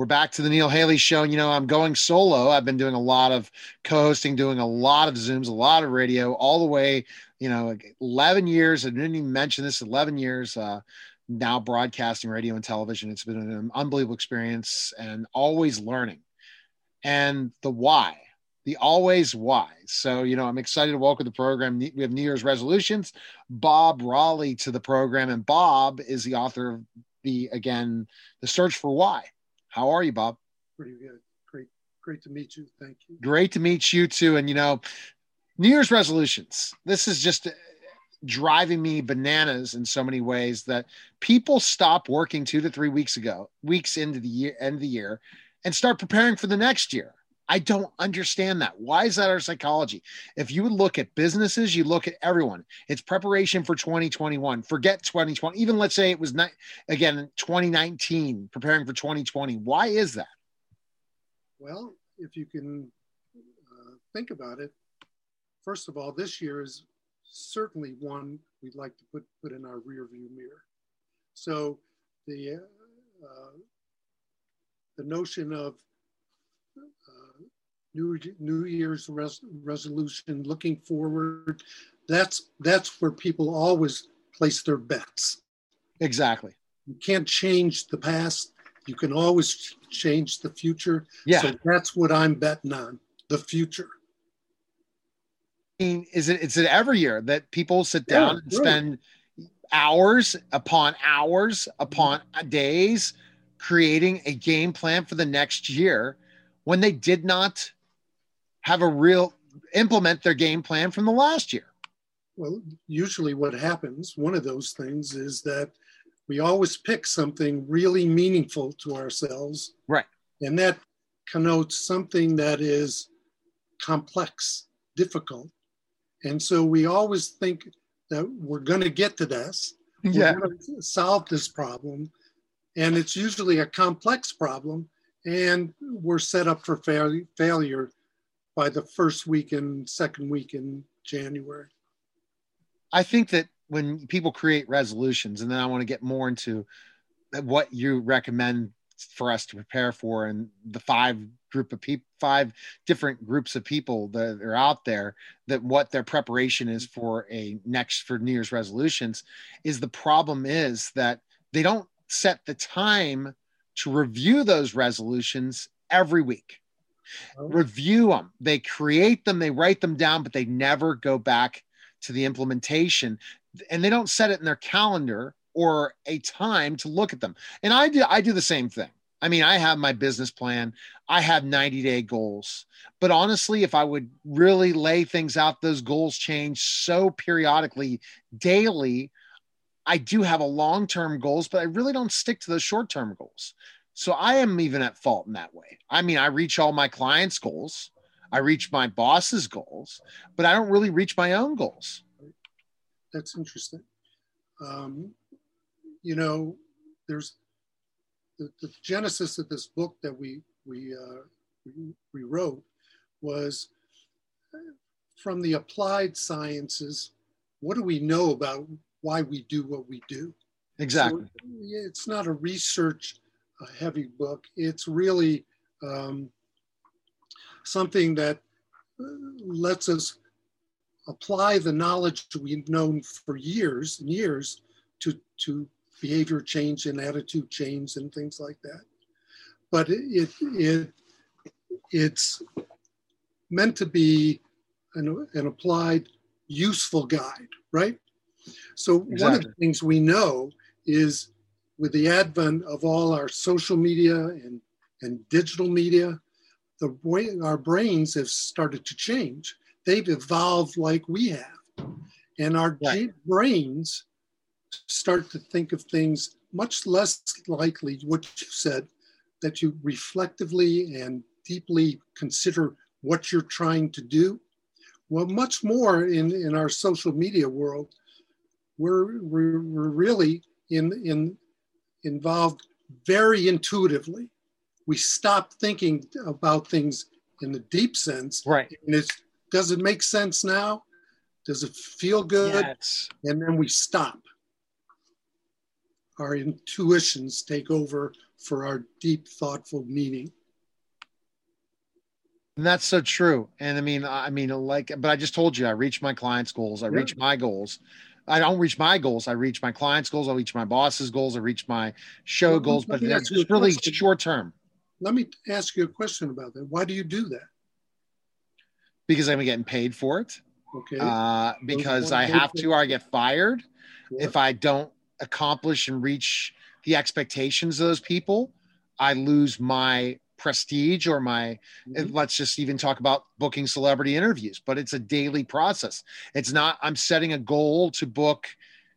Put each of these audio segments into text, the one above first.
We're back to the Neil Haley show. And, you know, I'm going solo. I've been doing a lot of co hosting, doing a lot of Zooms, a lot of radio, all the way, you know, 11 years. I didn't even mention this 11 years uh, now broadcasting radio and television. It's been an unbelievable experience and always learning. And the why, the always why. So, you know, I'm excited to welcome the program. We have New Year's resolutions. Bob Raleigh to the program. And Bob is the author of the, again, The Search for Why how are you, Bob? Pretty good. Great. Great to meet you. Thank you. Great to meet you too. And you know, New Year's resolutions. This is just driving me bananas in so many ways that people stop working two to three weeks ago, weeks into the year, end of the year, and start preparing for the next year. I don't understand that. Why is that our psychology? If you look at businesses, you look at everyone. It's preparation for 2021. Forget 2020. Even let's say it was not again 2019, preparing for 2020. Why is that? Well, if you can uh, think about it, first of all, this year is certainly one we'd like to put put in our rearview mirror. So the uh, the notion of New, New Year's res, resolution, looking forward. That's that's where people always place their bets. Exactly. You can't change the past. You can always change the future. Yeah. So that's what I'm betting on, the future. I mean, is it is it every year that people sit down yeah, and spend hours upon hours upon mm-hmm. days creating a game plan for the next year when they did not have a real implement their game plan from the last year. Well, usually what happens, one of those things is that we always pick something really meaningful to ourselves. Right. And that connotes something that is complex, difficult. And so we always think that we're going to get to this. Yeah. solve this problem. And it's usually a complex problem. And we're set up for fail- failure by the first week and second week in January. I think that when people create resolutions, and then I want to get more into what you recommend for us to prepare for and the five group of people five different groups of people that are out there that what their preparation is for a next for new year's resolutions is the problem is that they don't set the time to review those resolutions every week oh. review them. They create them, they write them down, but they never go back to the implementation and they don't set it in their calendar or a time to look at them. And I do I do the same thing. I mean, I have my business plan. I have 90 day goals. But honestly, if I would really lay things out, those goals change so periodically, daily. I do have a long term goals, but I really don't stick to those short term goals. So I am even at fault in that way. I mean, I reach all my clients' goals, I reach my boss's goals, but I don't really reach my own goals. That's interesting. Um, you know, there's the, the, genesis of this book that we we, uh, we, we wrote was from the applied sciences. What do we know about why we do what we do? Exactly. So it's not a research heavy book. It's really um, something that uh, lets us apply the knowledge we've known for years and years to, to behavior change and attitude change and things like that. But it, it, it's meant to be an, an applied, useful guide, right? So exactly. one of the things we know is with the advent of all our social media and, and digital media, the way our brains have started to change. They've evolved like we have. And our right. brains start to think of things much less likely, what you said, that you reflectively and deeply consider what you're trying to do. Well, much more in, in our social media world, we're, we're, we're really in, in involved very intuitively. We stop thinking about things in the deep sense. Right. And it's, does it make sense now? Does it feel good? Yes. And then we stop. our intuitions take over for our deep, thoughtful meaning. And that's so true. And I mean, I mean, like, but I just told you, I reach my clients' goals. I yeah. reach my goals. I don't reach my goals. I reach my clients' goals. I reach my boss's goals. I reach my show well, goals. But that's really short term. Let me ask you a question about that. Why do you do that? Because I'm getting paid for it. Okay. Uh, because I have to, or I get fired yeah. if I don't accomplish and reach the expectations of those people. I lose my prestige or my mm-hmm. let's just even talk about booking celebrity interviews but it's a daily process. It's not i'm setting a goal to book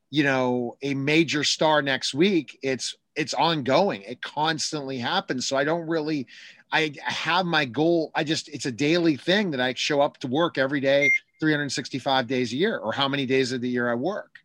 you know a major star next week. It's it's ongoing. It constantly happens. So i don't really i have my goal. I just it's a daily thing that i show up to work every day 365 days a year or how many days of the year i work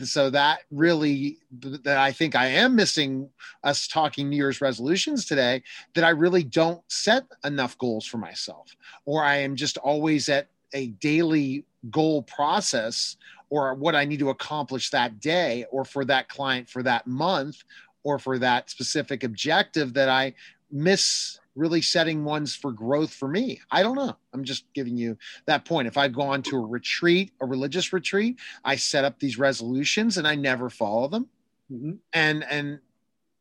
so that really that i think i am missing us talking new year's resolutions today that i really don't set enough goals for myself or i am just always at a daily goal process or what i need to accomplish that day or for that client for that month or for that specific objective that i miss really setting ones for growth for me. I don't know. I'm just giving you that point. If I go on to a retreat, a religious retreat, I set up these resolutions and I never follow them. Mm-hmm. And and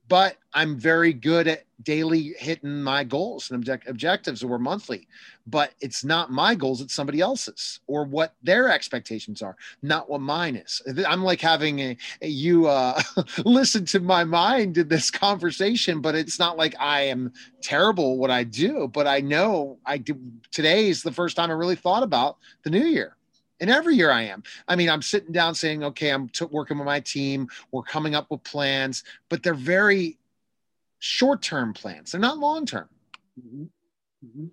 but I'm very good at daily hitting my goals and object- objectives or monthly. But it's not my goals, it's somebody else's or what their expectations are, not what mine is. I'm like having a, a you uh, listen to my mind in this conversation, but it's not like I am terrible what I do, but I know I do. Today is the first time I really thought about the new year. And every year I am. I mean, I'm sitting down saying, okay, I'm t- working with my team. We're coming up with plans, but they're very short term plans. They're not long term. Mm-hmm. Mm-hmm.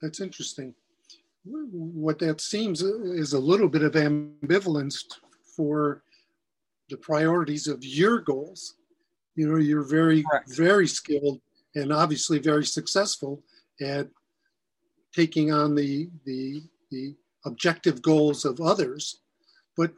That's interesting. What that seems is a little bit of ambivalence for the priorities of your goals. You know, you're very, Correct. very skilled and obviously very successful at taking on the the the objective goals of others, but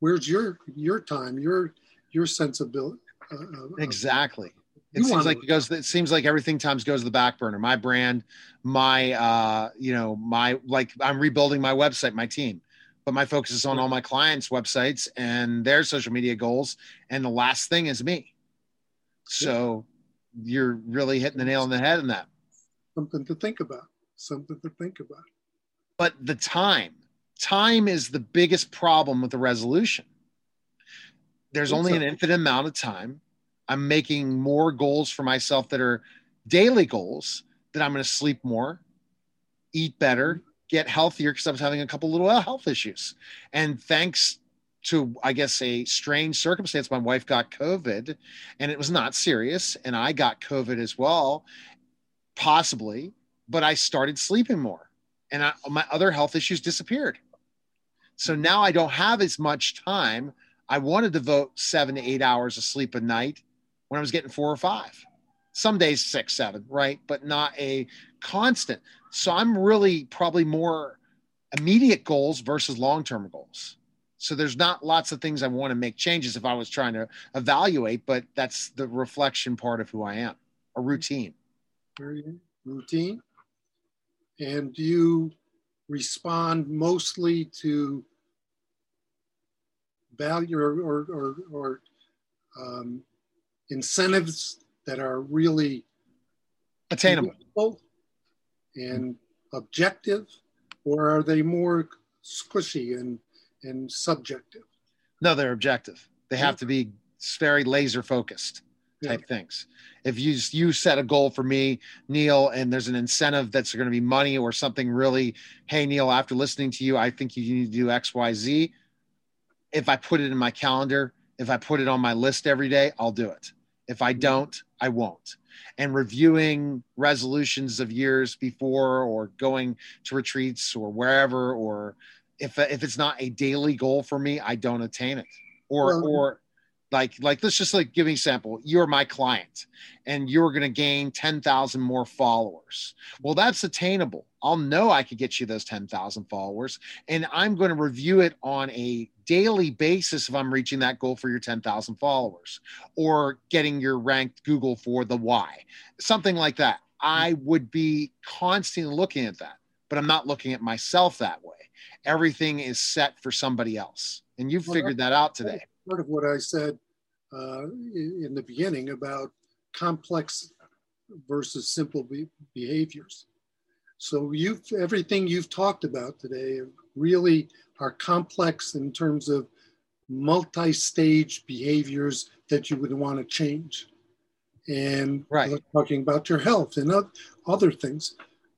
where's your your time, your your sensibility? Uh, exactly. It seems like it goes. It seems like everything times goes to the back burner. My brand, my uh, you know, my like I'm rebuilding my website, my team, but my focus is on all my clients' websites and their social media goals. And the last thing is me. So you're really hitting the nail on the head in that. Something to think about. Something to think about but the time time is the biggest problem with the resolution. There's only an infinite amount of time. I'm making more goals for myself that are daily goals that i'm going to sleep more eat better mm-hmm. get healthier because i was having a couple little uh, health issues. And thanks to i guess a strange circumstance my wife got covid and it was not serious and i got covid as well possibly but i started sleeping more and I, my other health issues disappeared. So now I don't have as much time. I want to devote seven to eight hours of sleep a night when I was getting four or five. Some days six, seven, right? But not a constant. So I'm really probably more immediate goals versus long term goals. So there's not lots of things I want to make changes if I was trying to evaluate, but that's the reflection part of who I am, a routine. Routine and do you respond mostly to value or, or, or, or um, incentives that are really attainable and objective, or are they more squishy and, and subjective? No, they're objective. They have to be very laser focused type yeah. things. If you you set a goal for me, Neil, and there's an incentive that's going to be money or something really, hey Neil, after listening to you, I think you need to do X, Y, Z. If I put it in my calendar, if I put it on my list every day, I'll do it. If I don't, I won't. And reviewing resolutions of years before, or going to retreats or wherever, or if if it's not a daily goal for me, I don't attain it. Or well, or like like let's just like give me a sample you're my client and you're going to gain 10,000 more followers. Well that's attainable. I'll know i could get you those 10,000 followers and i'm going to review it on a daily basis if i'm reaching that goal for your 10,000 followers or getting your ranked google for the why something like that. I mm-hmm. would be constantly looking at that but i'm not looking at myself that way. Everything is set for somebody else and you've figured that out today part of what I said uh, in the beginning about complex versus simple be- behaviors. So you've everything you've talked about today really are complex in terms of multi-stage behaviors that you would want to change. And right. talking about your health and other things,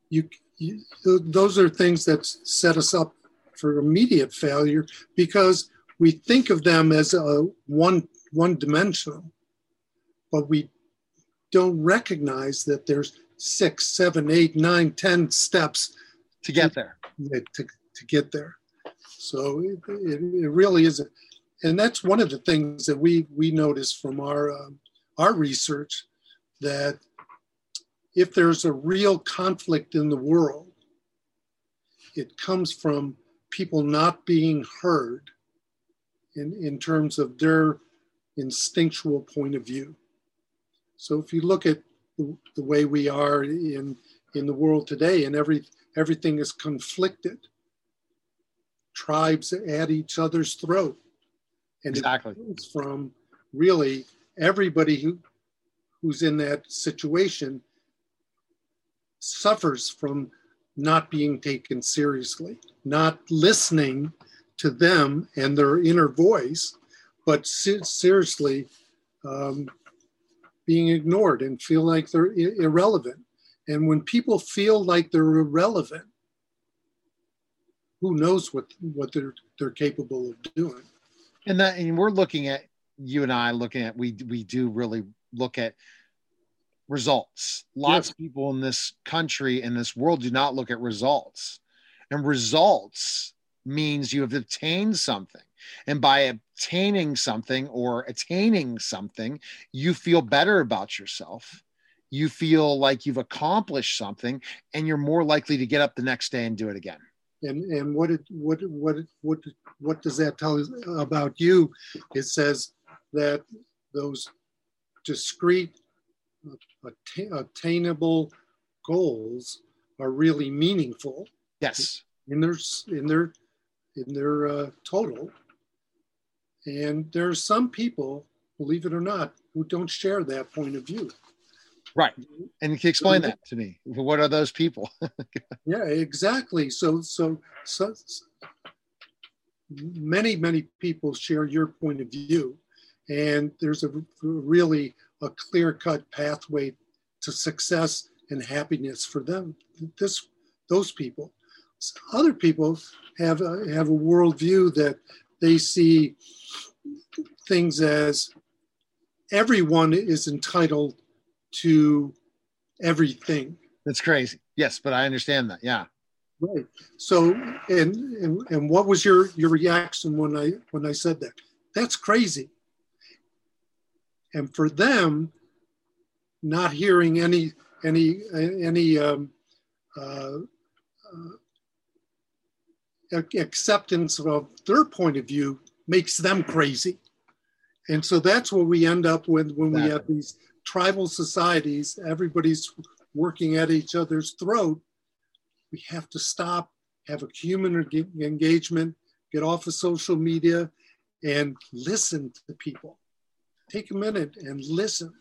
you, you those are things that set us up for immediate failure because we think of them as a one one dimensional, but we don't recognize that there's six, seven, eight, nine, ten steps to get there. To, to get there. So it, it, it really is, a, and that's one of the things that we we notice from our um, our research that if there's a real conflict in the world, it comes from people not being heard in, in terms of their instinctual point of view. So if you look at the, the way we are in, in the world today and every, everything is conflicted, tribes at each other's throat. And exactly. it comes from really everybody who, who's in that situation suffers from not being taken seriously, not listening to them and their inner voice, but seriously um, being ignored and feel like they're I- irrelevant. And when people feel like they're irrelevant, who knows what what they're they're capable of doing? And that, and we're looking at you and I looking at we we do really look at results. Lots yes. of people in this country in this world do not look at results, and results means you have obtained something. And by obtaining something or attaining something, you feel better about yourself. You feel like you've accomplished something and you're more likely to get up the next day and do it again. And, and what, it, what, what, what, what does that tell us about you? It says that those discrete, attainable goals are really meaningful. Yes. In their, in their in their uh, total. And there are some people, believe it or not, who don't share that point of view. Right. And you can explain that to me? What are those people? yeah, exactly. So, so, so, many, many people share your point of view. And there's a really a clear cut pathway to success and happiness for them. This, those people. Other people have a, have a worldview that they see things as everyone is entitled to everything. That's crazy. Yes, but I understand that. Yeah. Right. So, and, and and what was your your reaction when I when I said that? That's crazy. And for them, not hearing any any any um, uh, uh, acceptance of their point of view makes them crazy. And so that's what we end up with when we have these tribal societies, everybody's working at each other's throat. We have to stop, have a human engagement, get off of social media, and listen to people. Take a minute and listen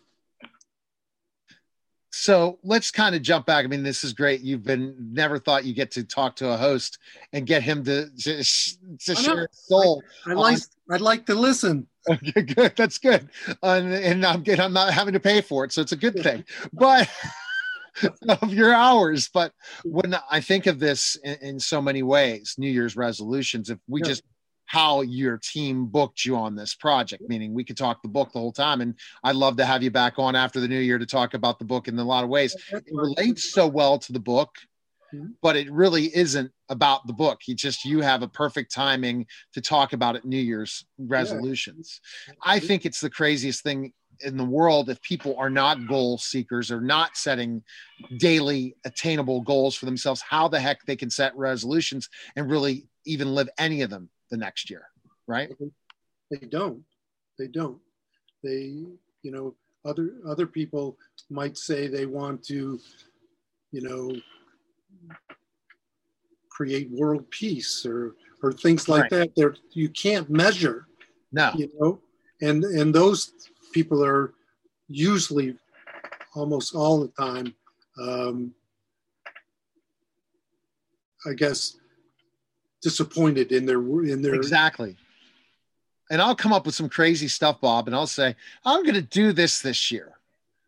so let's kind of jump back. I mean, this is great. You've been never thought you get to talk to a host and get him to to, to share his soul. I, I like I'd like to listen. Okay, good. That's good. And, and I'm good. I'm not having to pay for it, so it's a good thing. But of your hours. But when I think of this in, in, so many ways, New Year's resolutions, if we yeah. just how your team booked you on this project meaning we could talk the book the whole time and i'd love to have you back on after the new year to talk about the book in a lot of ways it relates so well to the book mm-hmm. but it really isn't about the book. You just you have a perfect timing to talk about it New Year's resolutions. I think it's the craziest thing in the world if people are not goal seekers or not setting daily attainable goals for themselves how the heck they can set resolutions and really even live any of them the next year right? They don't. They don't. They you know other other people might say they want to you know create world peace or or things like right. that. There you can't measure no. you know and and those people are usually almost all the time um, i guess disappointed in their in their exactly. And i'll come up with some crazy stuff bob and i'll say i'm going to do this this year.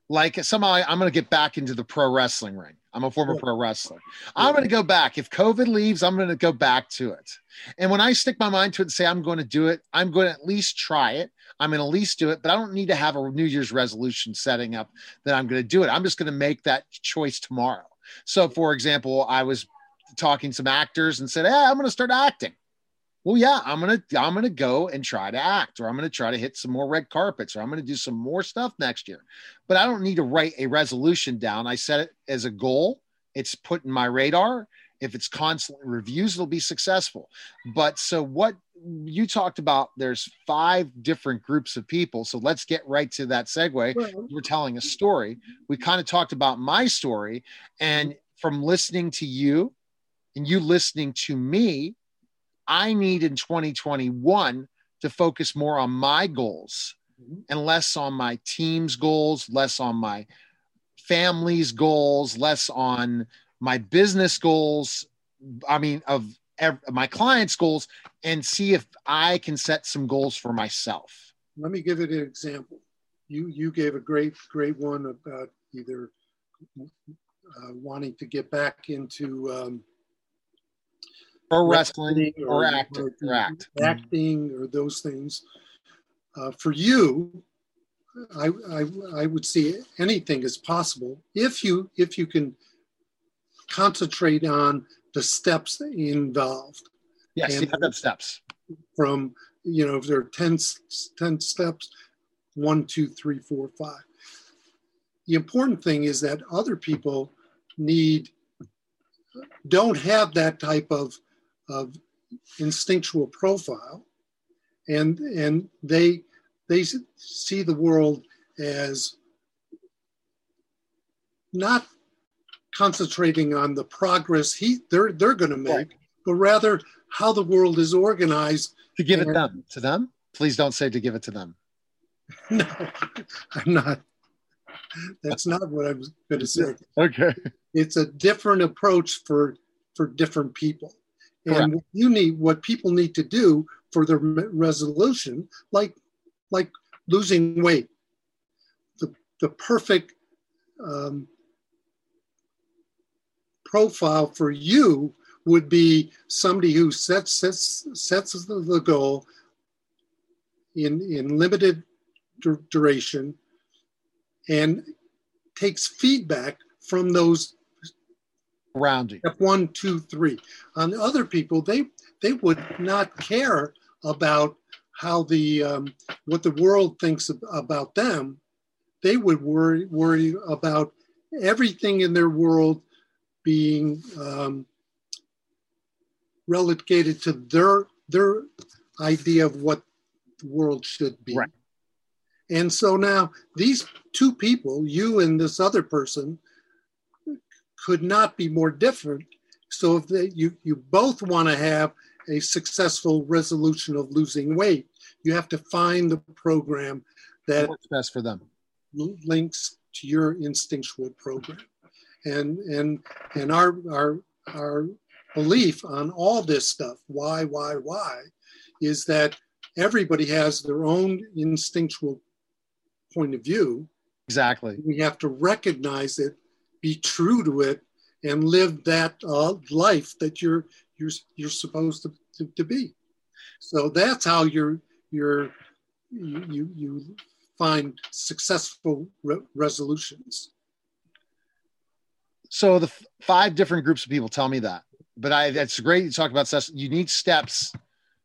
Like somehow I, am going to get back into the pro wrestling ring. I'm a former pro wrestler. I'm going to go back. If covid leaves i'm going to go back to it. And when i stick my mind to it and say i'm going to do it i'm going to at least try it. I'm going to at least do it, but I don't need to have a New Year's resolution setting up that I'm going to do it. I'm just going to make that choice tomorrow. So, for example, I was talking some actors and said, "Hey, I'm going to start acting." Well, yeah, I'm gonna I'm gonna go and try to act, or I'm gonna try to hit some more red carpets, or I'm gonna do some more stuff next year. But I don't need to write a resolution down. I set it as a goal. It's put in my radar. If it's constantly reviews, it'll be successful. But so what you talked about there's five different groups of people. So let's get right to that segue. We're telling a story. We kind of talked about my story. And from listening to you and you listening to me, I need in 2021 to focus more on my goals mm-hmm. and less on my team's goals, less on my family's goals, less on my business goals. I mean, of my clients' goals and see if I can set some goals for myself. Let me give it an example. You you gave a great great one about either uh, wanting to get back into um, pro wrestling or, or, act, or, or act acting or those things. Uh, for you, I, I I would see anything as possible if you if you can concentrate on the steps involved. Yes, and have steps. From, you know, if there are 10, 10 steps, one, two, three, four, five. The important thing is that other people need, don't have that type of, of instinctual profile. And, and they, they see the world as not concentrating on the progress he they're they're going to make, right. but rather how the world is organized. To give and, it them to them. Please don't say to give it to them. No, I'm not. That's not what I was going to say. Okay. It's a different approach for for different people, and you need what people need to do for their resolution, like like losing weight. The the perfect um, profile for you would be somebody who sets sets sets the goal in in limited duration and takes feedback from those around you. Step one, two, three. On other people, they they would not care about how the um, what the world thinks about them. They would worry worry about everything in their world being um, relegated to their their idea of what the world should be. Right. And so now these two people, you and this other person, could not be more different. So if they, you you both want to have a successful resolution of losing weight, you have to find the program that works best for them. Links to your instinctual program and and and our our our belief on all this stuff why why why is that everybody has their own instinctual point of view exactly we have to recognize it be true to it and live that uh, life that you're you're you're supposed to, to, to, be so that's how you're you're you you find successful re- resolutions So the f- five different groups of people tell me that, but I that's great. You talk about success. You need steps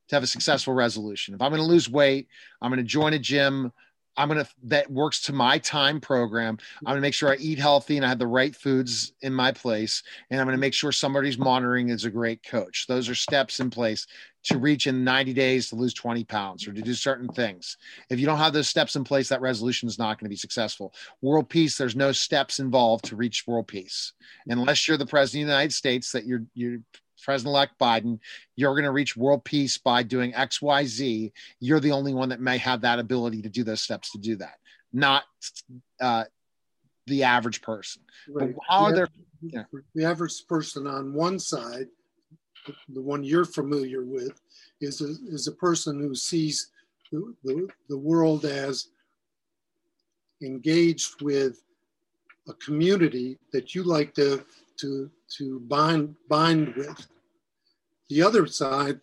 to have a successful resolution. If I'm going to lose weight, I'm going to join a gym. I'm to, that works to my time program. I'm to make sure I eat healthy and I have the right foods in my place. And I'm to make sure somebody's monitoring is a great coach. Those are steps in place to reach in 90 days to lose 20 pounds or to do certain things. If you don't have those steps in place, that resolution is not going to be successful. World peace, there's no steps involved to reach world peace. Unless you're the president of the United States, that you're, you're President-elect Biden, you're going to reach world peace by doing X, Y, Z. You're the only one that may have that ability to do those steps to do that, not uh, the average person. Right. But how are the, there? Yeah. The average person on one side, the one you're familiar with, is a, is a person who sees the, the, the world as engaged with a community that you like to to to bind bind with the other side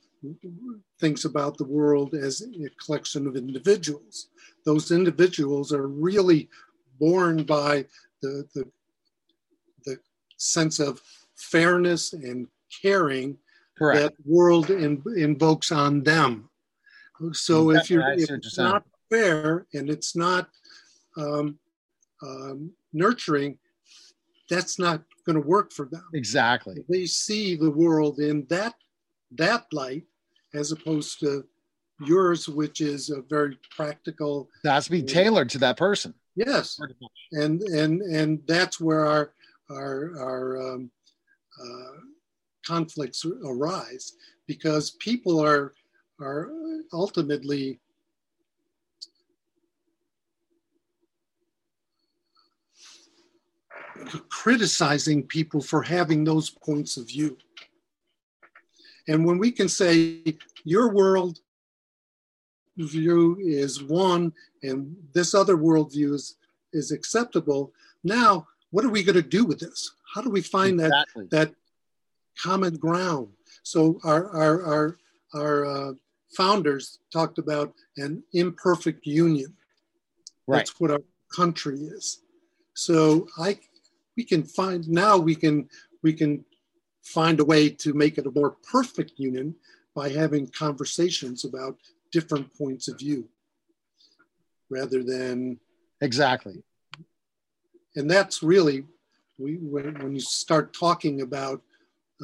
thinks about the world as a collection of individuals. Those individuals are really born by the, the, the sense of fairness and caring Correct. that world in, invokes on them. So if you're if it's not fair and it's not um, um, nurturing, that's not going to work for them. Exactly. They see the world in that that light as opposed to yours, which is a very practical. That's be tailored to that person. Yes, and and and that's where our our our um, uh, conflicts arise because people are are ultimately criticizing people for having those points of view. And when we can say your world view is one and this other worldview is, is acceptable, now what are we going to do with this? How do we find exactly. that that common ground? So our our our, our uh, founders talked about an imperfect union. Right. That's what our country is. So I we can find now we can we can find a way to make it a more perfect union by having conversations about different points of view rather than. Exactly. And that's really we when, when you start talking about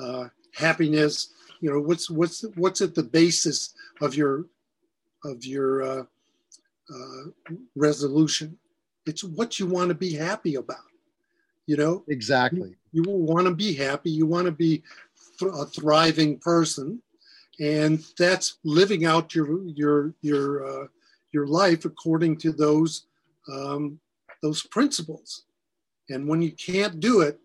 uh, happiness you know what's what's what's at the basis of your of your uh, uh, resolution? It's what you want to be happy about you know? Exactly. you, you want to be happy you want to be th- a thriving person and that's living out your your your uh, your life according to those um, those principles. And when you can't do it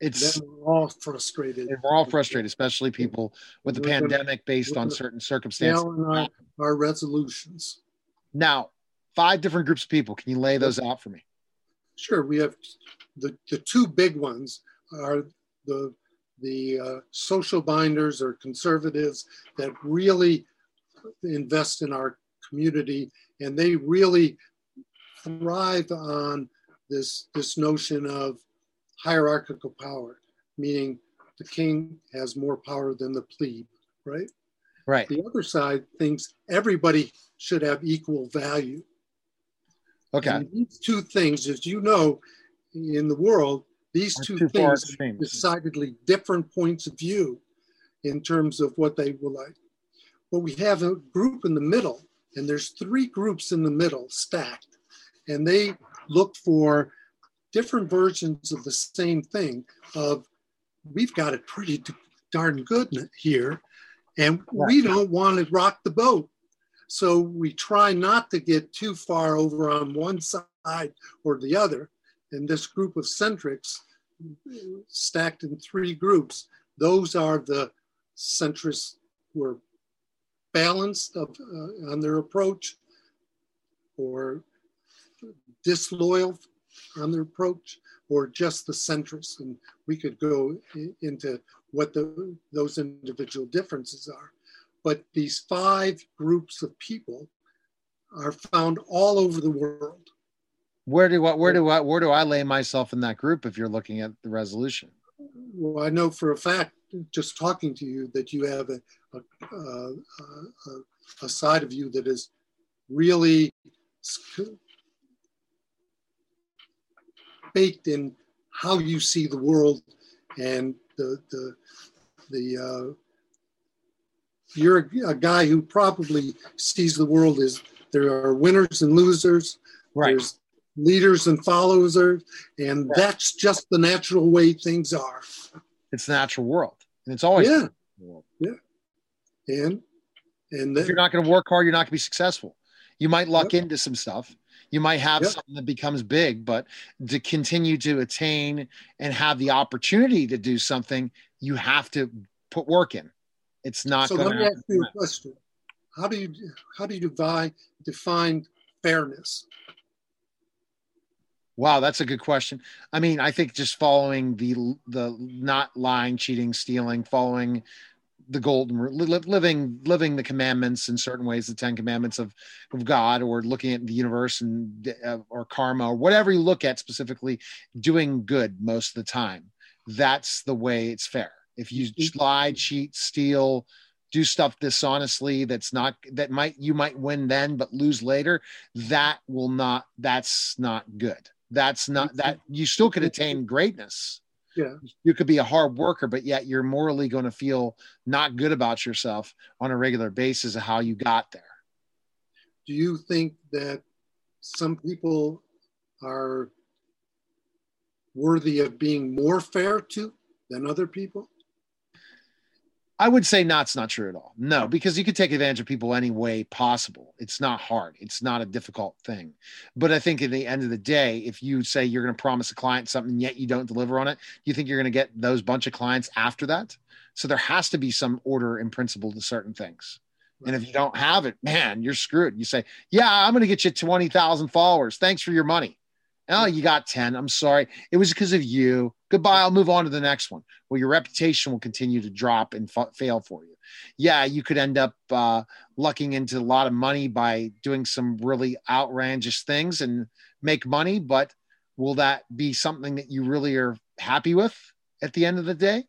it's then we're all frustrated. We're all frustrated especially people with the we're pandemic based on certain circumstances. our, our resolutions. Now five different groups of people can you lay those out for me sure we have the, the two big ones are the the uh, social binders or conservatives that really invest in our community and they really thrive on this this notion of hierarchical power meaning the king has more power than the plebe right? Right. The other side thinks everybody should have equal value okay and these two things as you know in the world, these two things decidedly different points of view in terms of what they will like. But we have a group in the middle, and there's three groups in the middle stacked, and they look for different versions of the same thing of we've got it pretty darn good here, and we don't want to rock the boat. So we try not to get too far over on one side or the other and this group of centrics stacked in three groups, those are the centrists who are balanced of, uh, on their approach or disloyal on their approach or just the centrists. And we could go into what the, those individual differences are. But these five groups of people are found all over the world. Where do what where do I where do I lay myself in that group if you're looking at the resolution? Well, I know for a fact, just talking to you, that you have a a, a, a, a side of you that is really baked in how you see the world and the the the uh, you're a, a, guy who probably sees the world as there are winners and losers right. there's leaders and followers and right. that's just the natural way things are it's the natural world and it's always yeah yeah and and if you're not going to work hard you're not going to be successful you might luck yep. into some stuff you might have yep. something that becomes big, but to continue to attain and have the opportunity to do something, you have to put work in. It's not. So let me ask you a question: How do you how do you divide define fairness? Wow, that's a good question. I mean, I think just following the the not lying, cheating, stealing, following the golden living living the commandments in certain ways the 10 commandments of of god or looking at the universe and uh, or karma or whatever you look at specifically doing good most of the time that's the way it's fair if you mm-hmm. lie cheat steal do stuff dishonestly that's not that might you might win then but lose later that will not that's not good that's not mm-hmm. that you still could mm-hmm. attain greatness yeah. You could be a hard worker, but yet you're morally going to feel not good about yourself on a regular basis of how you got there. Do you think that some people are worthy of being more fair to than other people? I would say not. It's not true at all. No, because you could take advantage of people any way possible. It's not hard. It's not a difficult thing. But I think at the end of the day, if you say you're going to promise a client something yet you don't deliver on it, you think you're going to get those bunch of clients after that? So there has to be some order in principle to certain things. And if you don't have it, man, you're screwed. You say, "Yeah, I'm going to get you 20,000 followers. Thanks for your money." Oh, you got 10. I'm sorry. It was because of you. Goodbye. I'll move on to the next one. Well, your reputation will continue to drop and f- fail for you. Yeah, you could end up uh, lucking into a lot of money by doing some really outlandish things and make money, but will that be something that you really are happy with at the end of the day?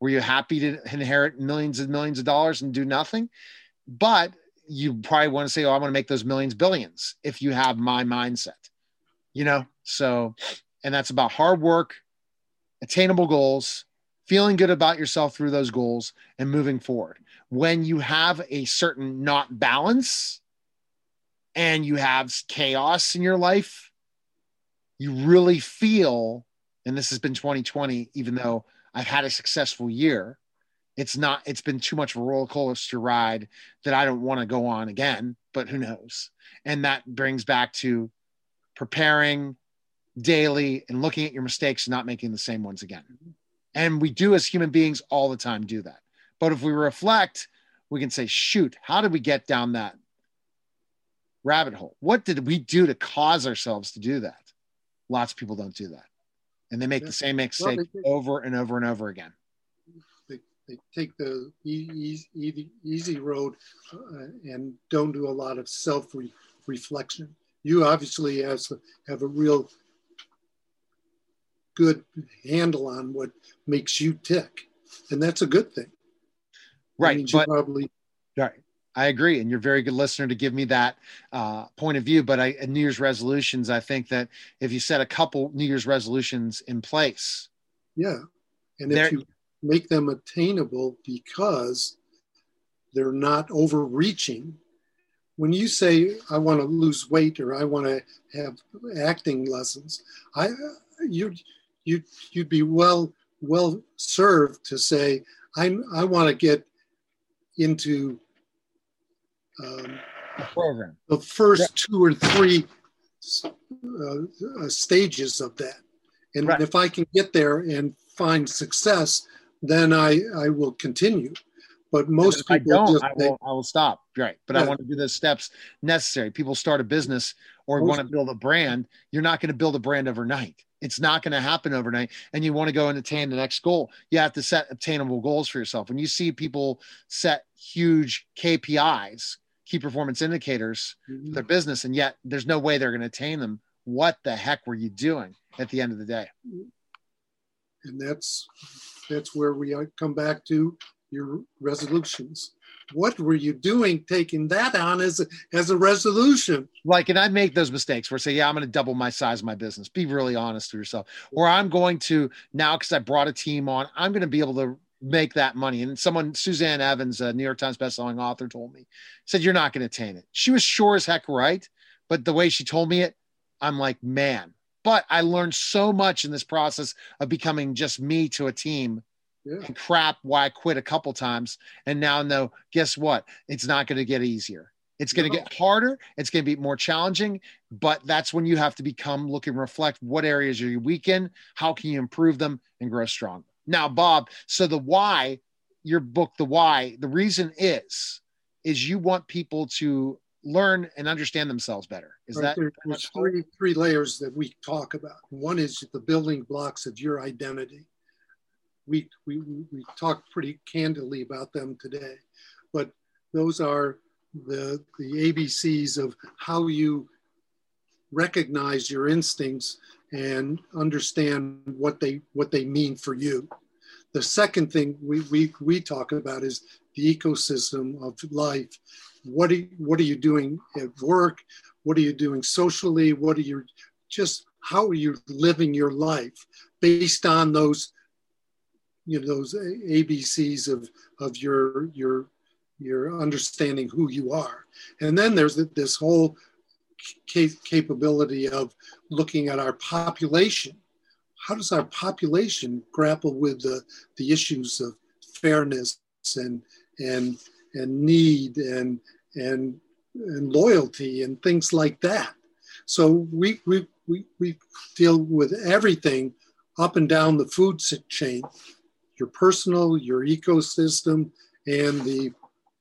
Were you happy to inherit millions and millions of dollars and do nothing? But you probably want to say, Oh, I want to make those millions billions if you have my mindset you know? So, and that's about hard work, attainable goals, feeling good about yourself through those goals, and moving forward. When you have a certain not balance and you have chaos in your life, you really feel, and this has been 2020, even though I've had a successful year, it's not, it's been too much of a roller coaster ride that I don't want to go on again, but who knows? And that brings back to preparing daily and looking at your mistakes and not making the same ones again. And we do as human beings all the time do that. But if we reflect, we can say, shoot, how did we get down that rabbit hole? What did we do to cause ourselves to do that? Lots of people don't do that. And they make yeah. the same mistake well, over and over and over again. They, they take the easy, easy, easy road uh, and don't do a lot of self reflection you obviously has have a real good handle on what makes you tick, and that's a good thing. Right, but probably right. I agree, and you're a very good listener to give me that uh, point of view. But I, New Year's resolutions, I think that if you set a couple New Year's resolutions in place, yeah, and if you make them attainable because they're not overreaching when you say I want to lose weight or I want to have acting lessons, I you you you'd be well well served to say I I want to get into um, program the first yeah. two or three uh, uh, stages of that, and right. if I can get there and find success, then I I will continue. But most people I don't, I will, I will stop. Right. But yeah. I want to do the steps necessary. People start a business or most want to build a brand. You're not going to build a brand overnight. It's not going to happen overnight. And you want to go and attain the next goal. You have to set obtainable goals for yourself. When you see people set huge KPIs, key performance indicators, mm-hmm. for their business, and yet there's no way they're going to attain them what the heck were you doing at the end of the day? And that's that's where we come back to your resolutions. What were you doing taking that on as a, as a resolution? Like, and I make those mistakes where I say, yeah, I'm going to double my size of my business. Be really honest with yourself. Or I'm going to now, because I brought a team on, I'm going to be able to make that money. And someone, Suzanne Evans, a New York Times bestselling author, told me, said, You're not going to attain it. She was sure as heck right. But the way she told me it, I'm like, man. But I learned so much in this process of becoming just me to a team yeah. crap why I quit a couple times. And now know, guess what? It's not going to get easier. It's going to no. get harder. It's going to be more challenging, but that's when you have to become look and reflect what areas are you weak in, how can you improve them and grow stronger. Now, Bob, so the why, your book, The Why, the reason is, is you want people to learn and understand themselves better. Is right, that there's three three layers that we talk about. One is the building blocks of your identity we, we, we talked pretty candidly about them today, but those are the, the ABCs of how you recognize your instincts and understand what they, what they mean for you. The second thing we, we, we talk about is the ecosystem of life. What are, what are you doing at work? What are you doing socially? What are you just, how are you living your life based on those you know those ABCs of of your your your understanding who you are, and then there's this whole capability of looking at our population. How does our population grapple with the the issues of fairness and and and need and and and loyalty and things like that. So we we we, we deal with everything up and down the food chain your personal, your ecosystem, and the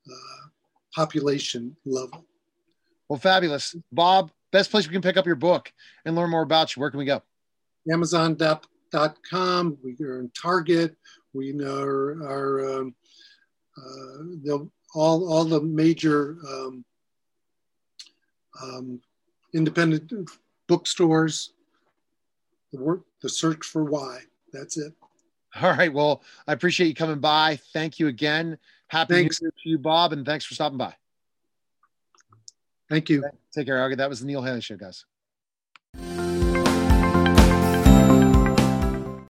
uh, population level. Well, fabulous. Bob, best place we can pick up your book and learn more about you. Where can we go? Amazon.com. We are in Target. We are, are um, uh, all, all the major um, um, independent bookstores. The, work, the search for why. That's it. All right. Well, I appreciate you coming by. Thank you again. Happy thanks. New Year to you, Bob, and thanks for stopping by. Thank you. Take care. That was the Neil Haley Show, guys.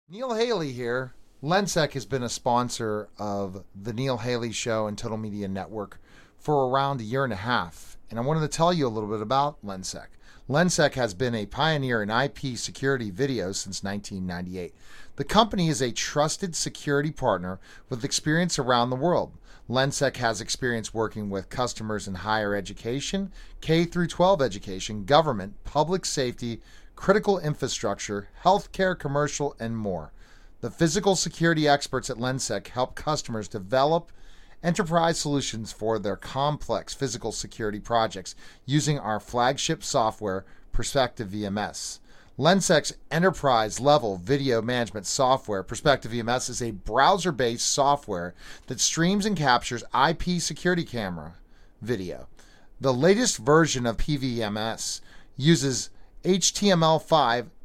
Neil Haley here. Lensec has been a sponsor of the Neil Haley Show and Total Media Network for around a year and a half. And I wanted to tell you a little bit about Lensec. Lensec has been a pioneer in IP security video since 1998. The company is a trusted security partner with experience around the world. Lensec has experience working with customers in higher education, K through 12 education, government, public safety, critical infrastructure, healthcare, commercial, and more. The physical security experts at Lensec help customers develop enterprise solutions for their complex physical security projects using our flagship software, Perspective VMS. Lensec's enterprise level video management software, Perspective VMS, is a browser based software that streams and captures IP security camera video. The latest version of PVMS uses HTML5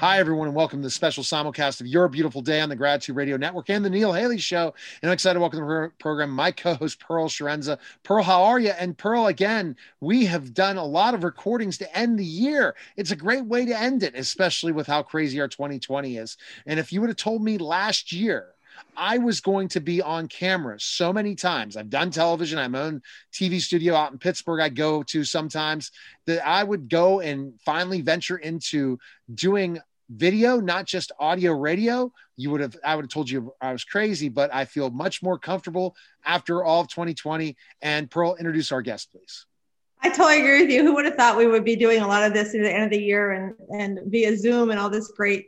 Hi, everyone, and welcome to the special simulcast of Your Beautiful Day on the Gratitude Radio Network and the Neil Haley Show. And I'm excited to welcome to the program my co host, Pearl Sharenza. Pearl, how are you? And Pearl, again, we have done a lot of recordings to end the year. It's a great way to end it, especially with how crazy our 2020 is. And if you would have told me last year, I was going to be on camera so many times. I've done television. I'm own TV studio out in Pittsburgh. I go to sometimes that I would go and finally venture into doing video, not just audio radio, you would have, I would have told you I was crazy, but I feel much more comfortable after all of 2020. And Pearl, introduce our guest, please. I totally agree with you. Who would have thought we would be doing a lot of this at the end of the year and, and via Zoom and all this great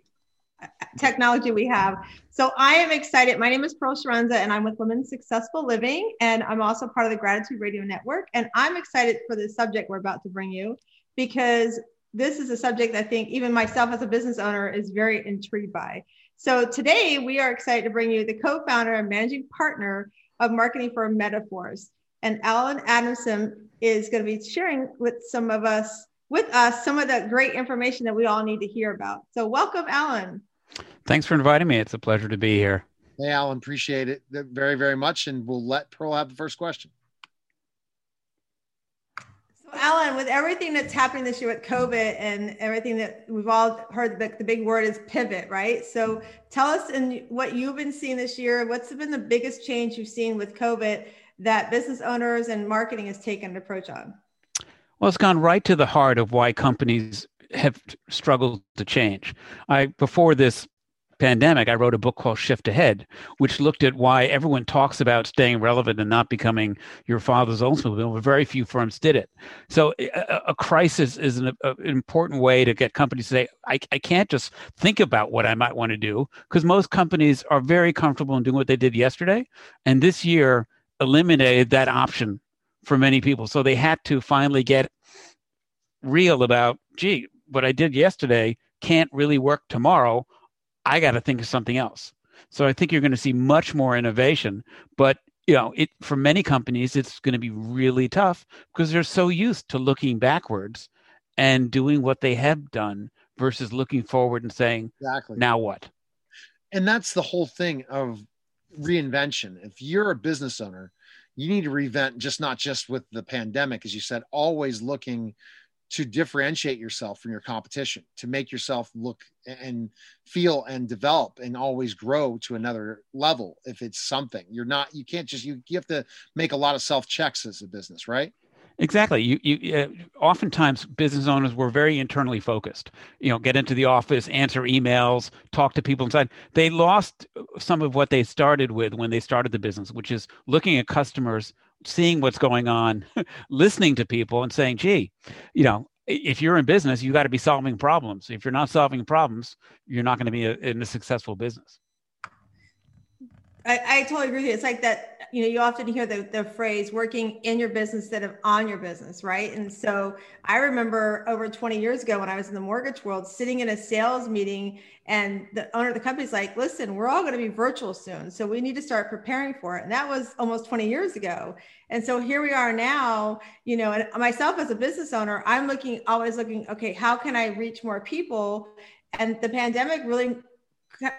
technology we have. So I am excited. My name is Pearl Sharanza and I'm with Women Successful Living. And I'm also part of the Gratitude Radio Network. And I'm excited for the subject we're about to bring you because this is a subject I think even myself as a business owner is very intrigued by. So today we are excited to bring you the co-founder and managing partner of Marketing for Metaforce. And Allen Adamson is going to be sharing with some of us, with us, some of the great information that we all need to hear about. So welcome, Allen. Thanks for inviting me. It's a pleasure to be here. Hey, Allen, appreciate it very, very much. And we'll let Pearl have the first question. Allen, with everything that's happening this year with COVID and everything that we've all heard, the, the big word is pivot, right? So tell us in what you've been seeing this year, what's been the biggest change you've seen with COVID that business owners and marketing has taken an approach on? Well, it's gone right to the heart of why companies have struggled to change. I before this pandemic, I wrote a book called Shift Ahead, which looked at why everyone talks about staying relevant and not becoming your father's Oldsmobile, but very few firms did it. So a, a crisis is an, a, an, important way to get companies to say, I, I can't just think about what I might want to do, because most companies are very comfortable in doing what they did yesterday. And this year eliminated that option for many people. So they had to finally get real about, gee, what I did yesterday can't really work tomorrow I got to think of something else. So I think you're going to see much more innovation, but you know, it for many companies it's going to be really tough because they're so used to looking backwards and doing what they have done versus looking forward and saying, exactly. now what? And that's the whole thing of reinvention. If you're a business owner, you need to reinvent just not just with the pandemic, as you said, always looking to differentiate yourself from your competition, to make yourself look and feel and develop and always grow to another level. If it's something you're not, you can't just, you, you have to make a lot of self checks as a business, right? Exactly. You, you uh, oftentimes business owners were very internally focused. You know, get into the office, answer emails, talk to people inside. They lost some of what they started with when they started the business, which is looking at customers, seeing what's going on, listening to people, and saying, "Gee, you know, if you're in business, you got to be solving problems. If you're not solving problems, you're not going to be a, in a successful business." I, I totally agree with you. It's like that, you know, you often hear the, the phrase working in your business instead of on your business, right? And so I remember over 20 years ago when I was in the mortgage world, sitting in a sales meeting and the owner of the company is like, listen, we're all going to be virtual soon. So we need to start preparing for it. And that was almost 20 years ago. And so here we are now, you know, and myself as a business owner, I'm looking, always looking, okay, how can I reach more people? And the pandemic really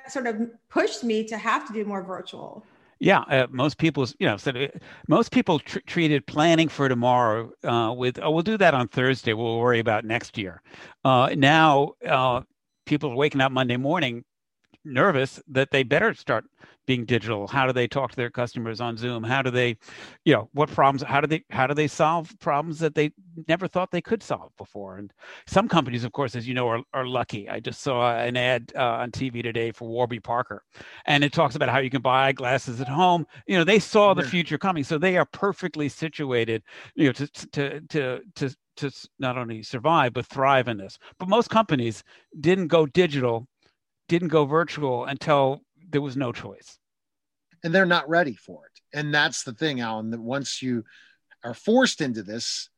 sort of pushed me to have to do more virtual. Yeah, uh, most people, you know, said uh, most people tr- treated planning for tomorrow uh, with, oh, we'll do that on Thursday. We'll worry about next year. Uh, now, uh, people are waking up Monday morning nervous that they better start being digital? How do they talk to their customers on zoom? How do they you know what problems how do they how do they solve problems that they never thought they could solve before? And some companies of course as you know are, are lucky. I just saw an ad uh, on tv today for warby parker and it talks about how you can buy glasses at home. You know they saw the future coming. So they are perfectly situated you know to to to to to not only survive but thrive in this. But most companies didn't go digital didn't go virtual until there was no choice. And they're not ready for it. And that's the thing, Allen, that once you are forced into this,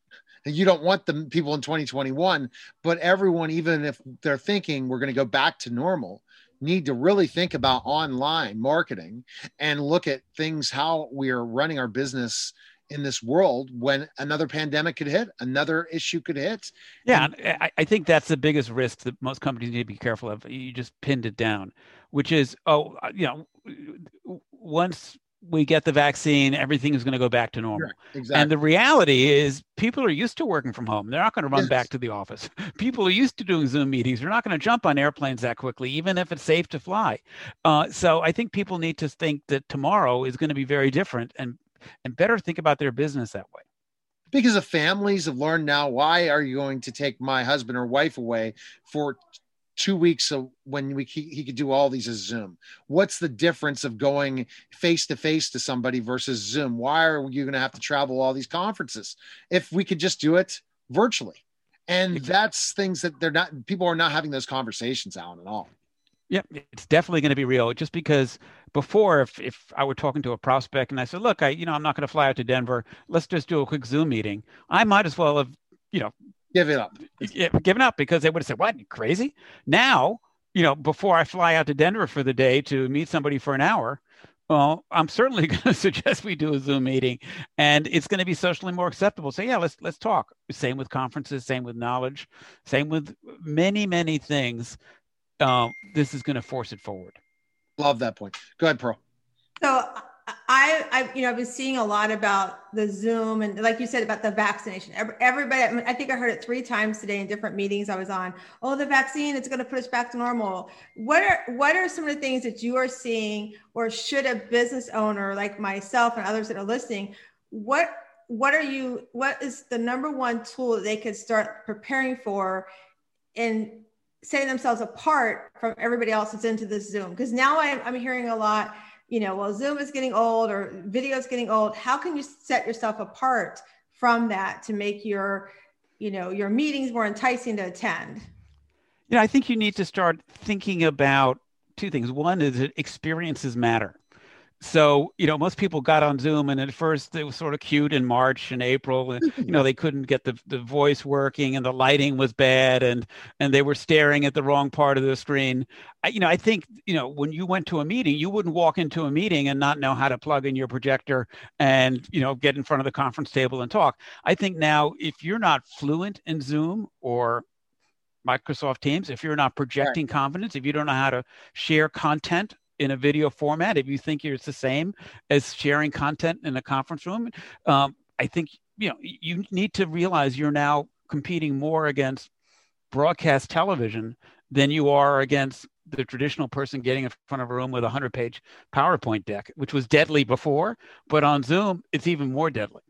and you don't want the people in 2021, but everyone, even if they're thinking we're going to go back to normal, need to really think about online marketing and look at things how we are running our business in this world when another pandemic could hit, another issue could hit. Yeah, and- I, I think that's the biggest risk that most companies need to be careful of. You just pinned it down, which is, oh, uh, you know, once we get the vaccine, everything is going to go back to normal. Sure, exactly. And the reality is, people are used to working from home. They're not going to run yes. back to the office. People are used to doing Zoom meetings. They're not going to jump on airplanes that quickly, even if it's safe to fly. Uh, so I think people need to think that tomorrow is going to be very different, and and better think about their business that way because the families have learned now why are you going to take my husband or wife away for two weeks of when we he could do all these as Zoom. What's the difference of going face to face to somebody versus Zoom? Why are you going to have to travel all these conferences if we could just do it virtually? And that's things that they're not people are not having those conversations, Allen, at all. Yep, it's definitely going to be real. Just because before, if if I were talking to a prospect and I said, "Look, I you know I'm not going to fly out to Denver. Let's just do a quick Zoom meeting," I might as well have you know give it up, given up because they would have said, "What, you crazy?" Now, you know, before I fly out to Denver for the day to meet somebody for an hour, well, I'm certainly going to suggest we do a Zoom meeting, and it's going to be socially more acceptable. So yeah, let's let's talk. Same with conferences, same with knowledge, same with many many things. Uh, this is going to force it forward. Love that point. Go ahead, Pearl. So I, I, you know, I've been seeing a lot about the Zoom and, like you said, about the vaccination. Everybody, I think I heard it three times today in different meetings I was on. Oh, the vaccine, it's going to put us back to normal. What are what are some of the things that you are seeing, or should a business owner like myself and others that are listening, what what are you? What is the number one tool that they could start preparing for, and setting themselves apart from everybody else that's into this Zoom? Because now I'm, I'm hearing a lot you know, well, Zoom is getting old or video is getting old. How can you set yourself apart from that to make your, you know, your meetings more enticing to attend? Yeah, I think you need to start thinking about two things. One is that experiences matter so you know most people got on zoom and at first it was sort of cute in march and april and you know they couldn't get the, the voice working and the lighting was bad and and they were staring at the wrong part of the screen I, you know i think you know when you went to a meeting you wouldn't walk into a meeting and not know how to plug in your projector and you know get in front of the conference table and talk i think now if you're not fluent in zoom or Microsoft Teams, if you're not projecting right. confidence, if you don't know how to share content in a video format if you think it's the same as sharing content in a conference room um, i think you know you need to realize you're now competing more against broadcast television than you are against the traditional person getting in front of a room with a 100 page powerpoint deck which was deadly before but on zoom it's even more deadly.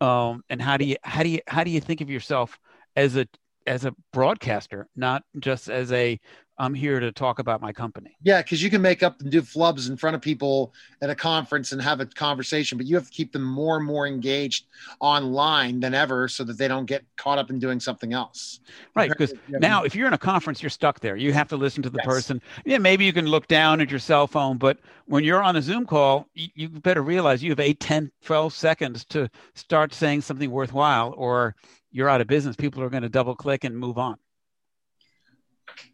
Um, and how do you how do you how do you think of yourself as a as a broadcaster not just as a I'm here to talk about my company. Yeah, because you can make up and do flubs in front of people at a conference and have a conversation, but you have to keep them more and more engaged online than ever so that they don't get caught up in doing something else. Right. Because now, if you're in a conference, you're stuck there. You have to listen to the yes. person. Yeah, maybe you can look down at your cell phone, but when you're on a Zoom call, you, you better realize you have 8, 10, 12 seconds to start saying something worthwhile, or you're out of business. People are going to double click and move on.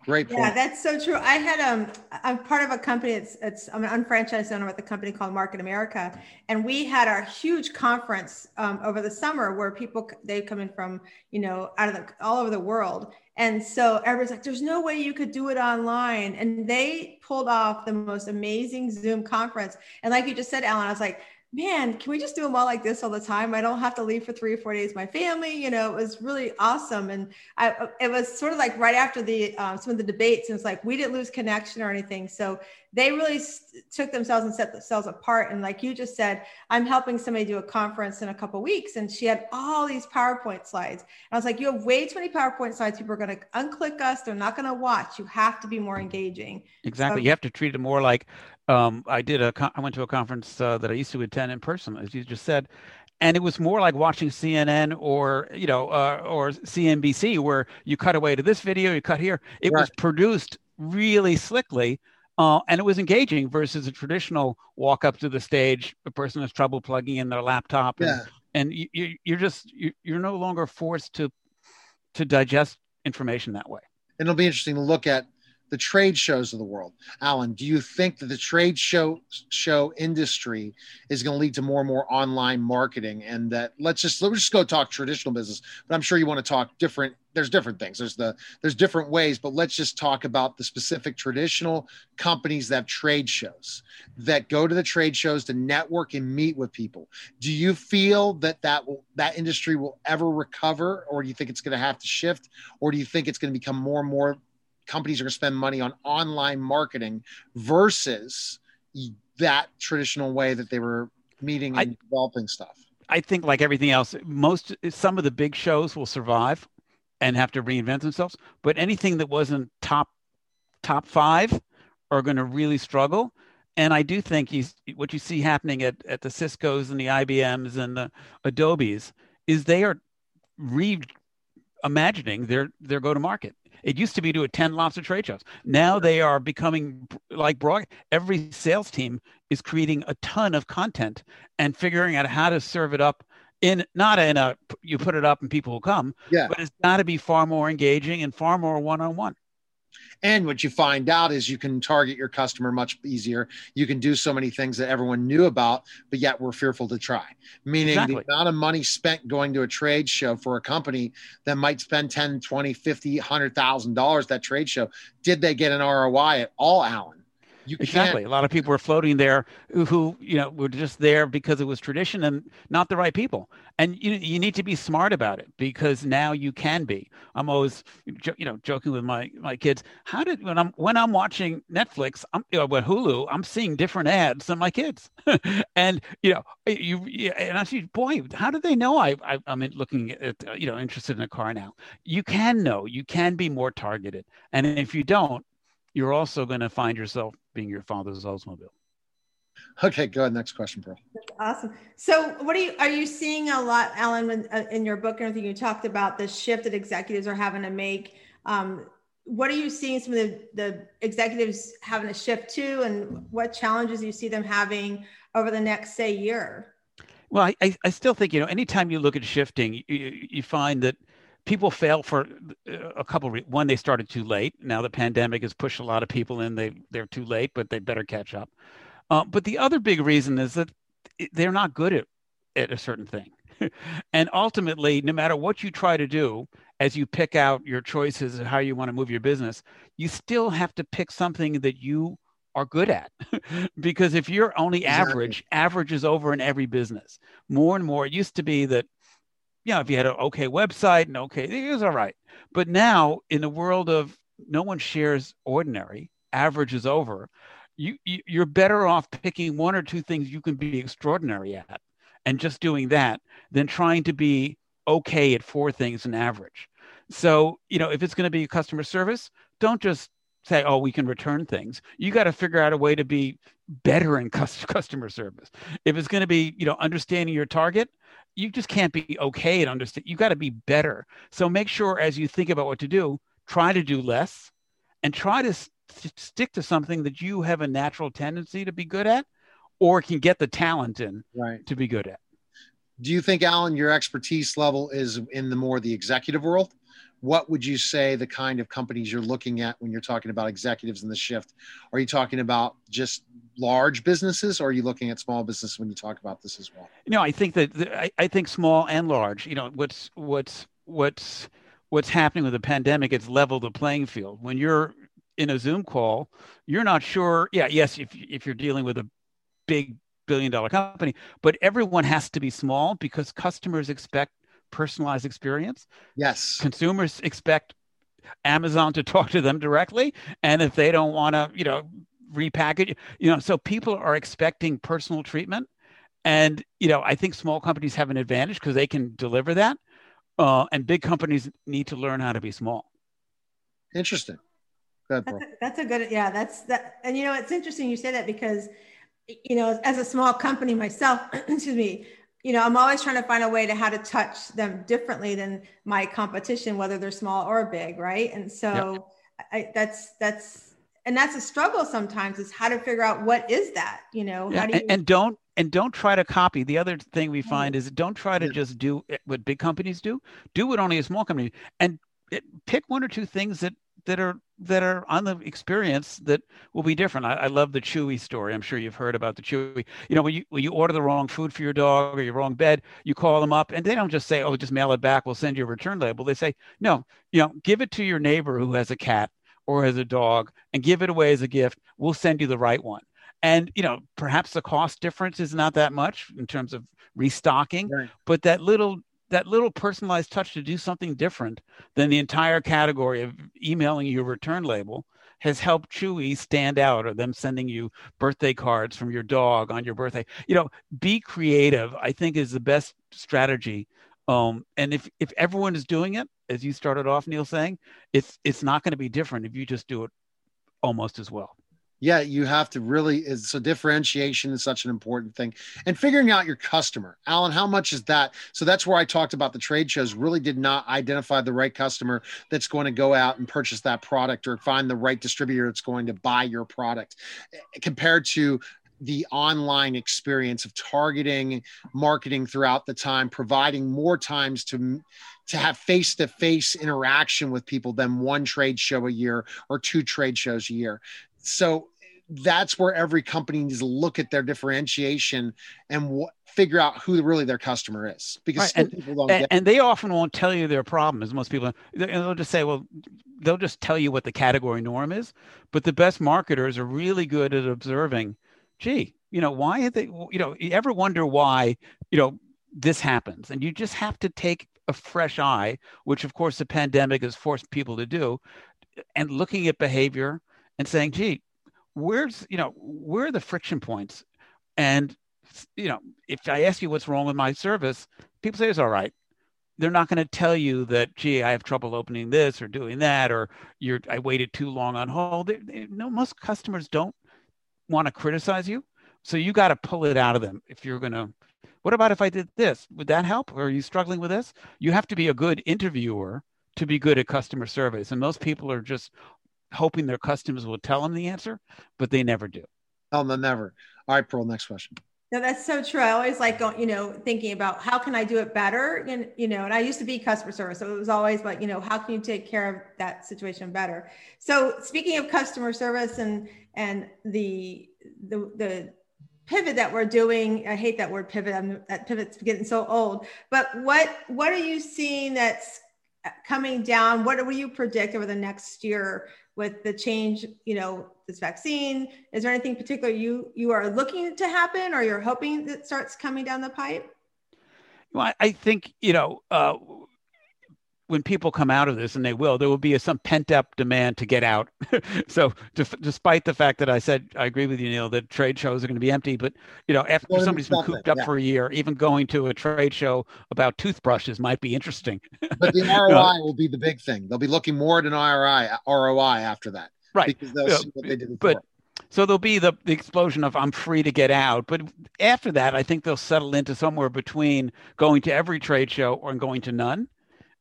Great point. Yeah, that's so true. I had um I'm part of a company. It's it's I'm an unfranchised owner with a company called Market America, and we had our huge conference um, over the summer where people they come in from you know out of the all over the world, and so everybody's like, "There's no way you could do it online," and they pulled off the most amazing Zoom conference. And like you just said, Allen, I was like, man, can we just do them all like this all the time? I don't have to leave for three or four days. My family, you know, it was really awesome. And I, it was sort of like right after the, um, some of the debates and it's like, we didn't lose connection or anything. So they really took themselves and set themselves apart. And like you just said, I'm helping somebody do a conference in a couple weeks, and she had all these PowerPoint slides. And I was like, you have way too many PowerPoint slides. People are going to unclick us. They're not going to watch. You have to be more engaging. Exactly. So, you have to treat it more like um, I did a. I went to a conference uh, that I used to attend in person, as you just said, and it was more like watching CNN or you know uh, or CNBC, where you cut away to this video, you cut here. It right. was produced really slickly uh, and it was engaging versus a traditional walk up to the stage. A person has trouble plugging in their laptop, and, yeah. and you, you're just you're no longer forced to to digest information that way. And it'll be interesting to look at the trade shows of the world. Allen, do you think that the trade show show industry is going to lead to more and more online marketing? And that let's just let's just go talk traditional business, but I'm sure you want to talk different. There's different things. There's the there's different ways, but let's just talk about the specific traditional companies that have trade shows that go to the trade shows to network and meet with people. Do you feel that that will that industry will ever recover, or do you think it's going to have to shift, or do you think it's going to become more and more companies are going to spend money on online marketing versus that traditional way that they were meeting and I, developing stuff. I think like everything else, most some of the big shows will survive and have to reinvent themselves, but anything that wasn't top top five are going to really struggle. And I do think he's, what you see happening at, at the Cisco's and the IBMs and the Adobes is they are reimagining their, their go to market. It used to be to attend lots of trade shows. Now they are becoming like broad. Every sales team is creating a ton of content and figuring out how to serve it up in not in a you put it up and people will come. Yeah. But it's got to be far more engaging and far more one on one. And what you find out is you can target your customer much easier. You can do so many things that everyone knew about, but yet we're fearful to try. Meaning exactly. the amount of money spent going to a trade show for a company that might spend 10, 20, 50, $100,000 that trade show. Did they get an ROI at all, Allen? You exactly. A lot of people were floating there who, you know, were just there because it was tradition and not the right people. And you, you need to be smart about it because now you can be. I'm always, you know, joking with my my kids. How did when I'm when I'm watching Netflix, I'm you know, with Hulu, I'm seeing different ads than my kids. and you know, you and I see, boy, how do they know I, I am looking at you know interested in a car now? You can know. You can be more targeted. And if you don't, you're also going to find yourself being your father's Oldsmobile. Okay, go ahead. Next question, Pearl. awesome. So, what are you are you seeing a lot, Allen, in, uh, in your book and everything? You talked about the shift that executives are having to make. Um, what are you seeing some of the, the executives having to shift to, and what challenges you see them having over the next, say, year? Well, I, I still think you know anytime you look at shifting, you, you find that people fail for uh, a couple re- one they started too late. Now the pandemic has pushed a lot of people in. They they're too late but they better catch up. Uh, but the other big reason is that they're not good at, at a certain thing. And ultimately no matter what you try to do as you pick out your choices of how you want to move your business you still have to pick something that you are good at. Because if you're only exactly. average average is over in every business. More and more it used to be that you know, if you had an okay website and okay, it was all right. But now in the world of no one shares ordinary, average is over. You, you you're better off picking one or two things you can be extraordinary at and just doing that than trying to be okay at four things in average. So, you know, if it's going to be customer service, don't just say, oh, we can return things. You got to figure out a way to be better in customer service. If it's going to be, you know, understanding your target, you just can't be okay at understand. You got to be better. So make sure as you think about what to do, try to do less and try to s- stick to something that you have a natural tendency to be good at or can get the talent in right. to be good at. Do you think, Allen, your expertise level is in the more the executive world? What would you say the kind of companies you're looking at when you're talking about executives in the shift? Are you talking about just large businesses or are you looking at small business when you talk about this as well? No, I think that I, I think small and large, you know, what's, what's, what's, what's happening with the pandemic, it's leveled the playing field. When you're in a Zoom call, you're not sure. Yeah, yes, if, if you're dealing with a big billion dollar company, but everyone has to be small because customers expect personalized experience. Yes. Consumers expect Amazon to talk to them directly. And if they don't want to, you know, repackage, you know, so people are expecting personal treatment. And, you know, I think small companies have an advantage because they can deliver that. Uh, and big companies need to learn how to be small. Interesting. Ahead, that's, a, that's a good, yeah, that's that. And, you know, it's interesting you say that because, you know, as a small company myself, excuse me, you know, I'm always trying to find a way to how to touch them differently than my competition, whether they're small or big, right? And so yep. I, that's that's and that's a struggle sometimes is how to figure out what is that, you know? Yeah, do you- and, and, don't and don't try to copy. The other thing we find is don't try to just do what big companies do. Do what only a small company and pick one or two things that that are that are on the experience that will be different. I, I, love the Chewy story. I'm sure you've heard about the Chewy. You know, when you when you order the wrong food for your dog or your wrong bed, you call them up and they don't just say, "Oh, just mail it back. We'll send you a return label." They say, "No, you know, give it to your neighbor who has a cat or has a dog and give it away as a gift. We'll send you the right one." And you know, perhaps the cost difference is not that much in terms of restocking, right. but that little that little personalized touch to do something different than the entire category of emailing you return label has helped Chewy stand out or them sending you birthday cards from your dog on your birthday. You know, be creative, I think is the best strategy. Um, and if, if everyone is doing it, as you started off, Neil saying, it's it's not going to be different if you just do it almost as well yeah you have to really so differentiation is such an important thing and figuring out your customer. Allen how much is that? So that's where i talked about the trade shows really did not identify the right customer that's going to go out and purchase that product or find the right distributor that's going to buy your product eh, compared to the online experience of targeting marketing throughout the time providing more times to to have face-to-face interaction with people than one trade show a year or two trade shows a year. So that's where every company needs to look at their differentiation and w- figure out who really their customer is because right. and, and, and, they often won't tell you their problem as most people they'll just say well they'll just tell you what the category norm is but the best marketers are really good at observing gee you know why are they you know you ever wonder why you know this happens and you just have to take a fresh eye which of course the pandemic has forced people to do and looking at behavior and saying gee where's you know where are the friction points? And you know if i ask you what's wrong with my service people say it's all right. They're not going to tell you that gee i have trouble opening this or doing that or you're i waited too long on hold. They, they, no most customers don't want to criticize you. So you got to pull it out of them if you're going to what about if i did this? Would that help? Or are you struggling with this? You have to be a good interviewer to be good at customer service. And most people are just hoping their customers will tell them the answer, but they never do. Oh, no, never. All right, Pearl, next question. No, that's so true. I always like going, you know, thinking about how can I do it better? And, you know, and I used to be customer service. So it was always like, you know, how can you take care of that situation better? So speaking of customer service and, and the, the, the pivot that we're doing, I hate that word pivot. I'm, that pivot's getting so old, but what, what are you seeing that's coming down? What do you predict over the next year with the change, you know, this vaccine? Is there anything particular you you are looking to happen or you're hoping that starts coming down the pipe? Well, I think you know uh, when people come out of this, and they will, there will be a, some pent up demand to get out. so, to, despite the fact that I said I agree with you, Neil, that trade shows are going to be empty, but you know, after well, somebody's been cooped up yeah. for a year, even going to a trade show about toothbrushes might be interesting. but the ROI will be the big thing. They'll be looking more at an ROI ROI after that, right? Because they'll see what they did before. But, so there'll be the, the explosion of I'm free to get out. But after that, I think they'll settle into somewhere between going to every trade show or going to none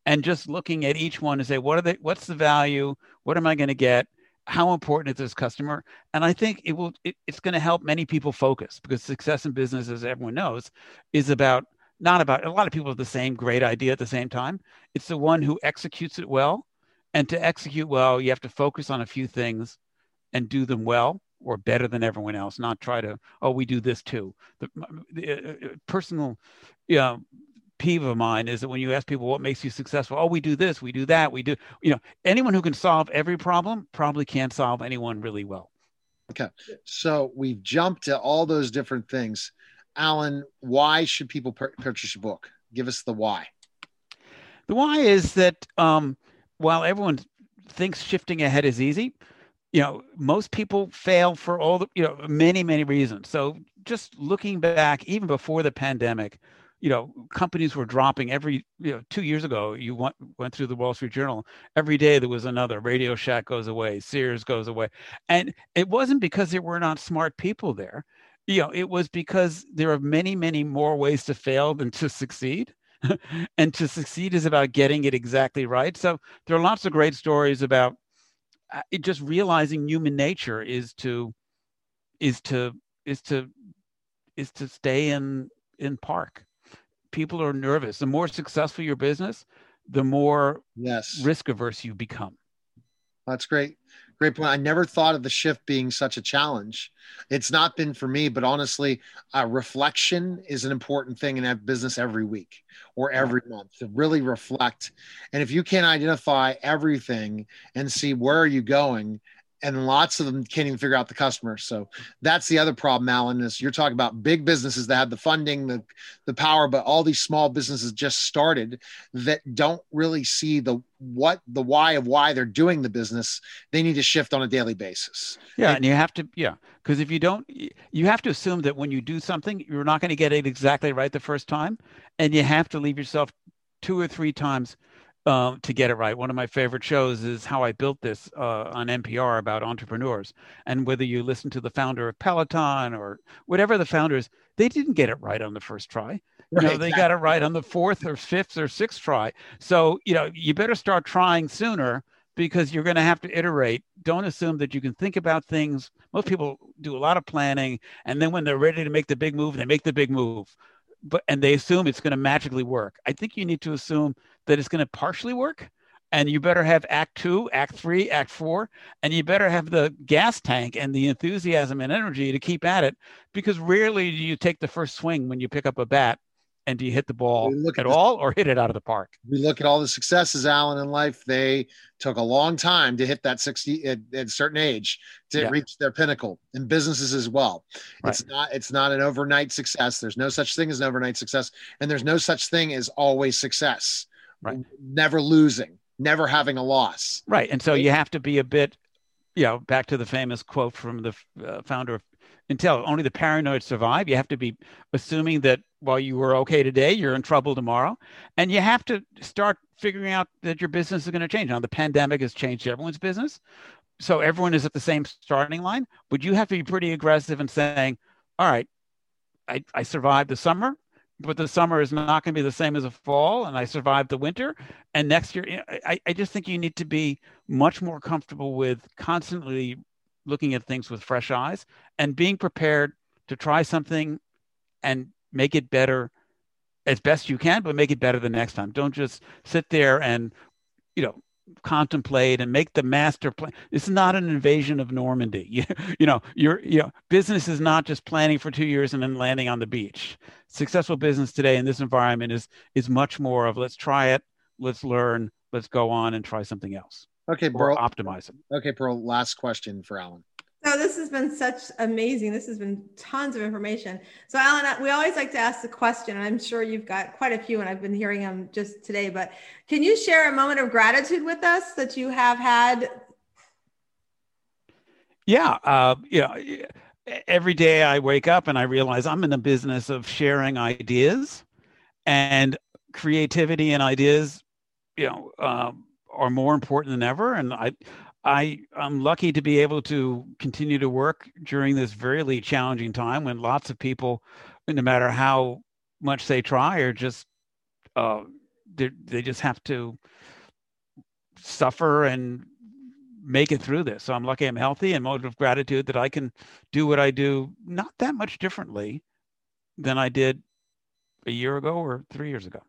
and just looking at each one and say what are they what's the value? What am i going to get? How important is this customer? And i think it will it, it's going to help many people focus because success in business as everyone knows is about not about a lot of people have the same great idea at the same time. It's the one who executes it well and to execute well you have to focus on a few things and do them well or better than everyone else not try to oh we do this too. The, the uh, uh personal you know, peeve of mine is that when you ask people what makes you successful, oh, we do this, we do that, we do, you know, anyone who can solve every problem probably can't solve anyone really well. Okay. So we've jumped to all those different things. Allen, why should people purchase your book? Give us the why. The why is that um, while everyone thinks shifting ahead is easy, you know, most people fail for all the, you know, many, many reasons. So just looking back, even before the pandemic, you know companies were dropping every you know two years ago you went went through the wall street journal every day there was another radio shack goes away sears goes away. And it wasn't because there were not smart people there. You know it was because there are many many more ways to fail than to succeed. And to succeed is about getting it exactly right. So there are lots of great stories about uh, it just realizing human nature is to is to is to is to stay in in park people are nervous. The more successful your business, the more yes risk averse you become. That's great. Great point. I never thought of the shift being such a challenge. It's not been for me, but honestly, uh, reflection is an important thing in that business every week or every month to really reflect. And if you can't identify everything and see where are you going and lots of them can't even figure out the customer. So that's the other problem, Allen, is you're talking about big businesses that have the funding, the the power, but all these small businesses just started that don't really see the what the why of why they're doing the business. They need to shift on a daily basis. Yeah, and, and you have to yeah, because if you don't, you have to assume that when you do something, you're not going to get it exactly right the first time, and you have to leave yourself two or three times um, to get it right. One of my favorite shows is How I Built This uh, on NPR about entrepreneurs. And whether you listen to the founder of Peloton or whatever the founders, they didn't get it right on the first try. You know, they got it right on the fourth or fifth or sixth try. So, you know, you better start trying sooner because you're going to have to iterate. Don't assume that you can think about things. Most people do a lot of planning, and then when they're ready to make the big move, they make the big move. But and they assume it's going to magically work. I think you need to assume that it's going to partially work, and you better have Act Two, Act Three, Act Four, and you better have the gas tank and the enthusiasm and energy to keep at it. Because rarely do you take the first swing when you pick up a bat and do you hit the ball at, at all or hit it out of the park? We look at all the successes, Allen, in life. They took a long time to hit that 60 at, at a certain age to yeah. reach their pinnacle in businesses as well. Right. It's not it's not an overnight success. There's no such thing as an overnight success, and there's no such thing as always success. Right. Never losing, never having a loss. Right. And so you have to be a bit, you know, back to the famous quote from the uh, founder of Intel only the paranoid survive. You have to be assuming that while you were okay today, you're in trouble tomorrow. And you have to start figuring out that your business is going to change. Now, the pandemic has changed everyone's business. So everyone is at the same starting line. But you have to be pretty aggressive in saying, all right, I, I survived the summer, but the summer is not going to be the same as the fall. And I survived the winter. And next year, I, I just think you need to be much more comfortable with constantly looking at things with fresh eyes and being prepared to try something and make it better as best you can, but make it better the next time. Don't just sit there and, you know, contemplate and make the master plan. It's not an invasion of Normandy. You, you know, your you know, business is not just planning for two years and then landing on the beach. Successful business today in this environment is is much more of let's try it, let's learn, let's go on and try something else. Okay, Pearl. Optimize it. Okay, Pearl. Last question for Allen. So this has been such amazing. This has been tons of information. So Allen, we always like to ask the question, and I'm sure you've got quite a few, and I've been hearing them just today. But can you share a moment of gratitude with us that you have had? Yeah, uh, know, every day I wake up and I realize I'm in the business of sharing ideas, and creativity and ideas, you know, uh, are more important than ever. And I, I I'm lucky to be able to continue to work during this very challenging time when lots of people, no matter how much they try, are just uh, they just have to suffer and make it through this. So I'm lucky I'm healthy and motive of gratitude that I can do what I do not that much differently than I did a year ago or three years ago.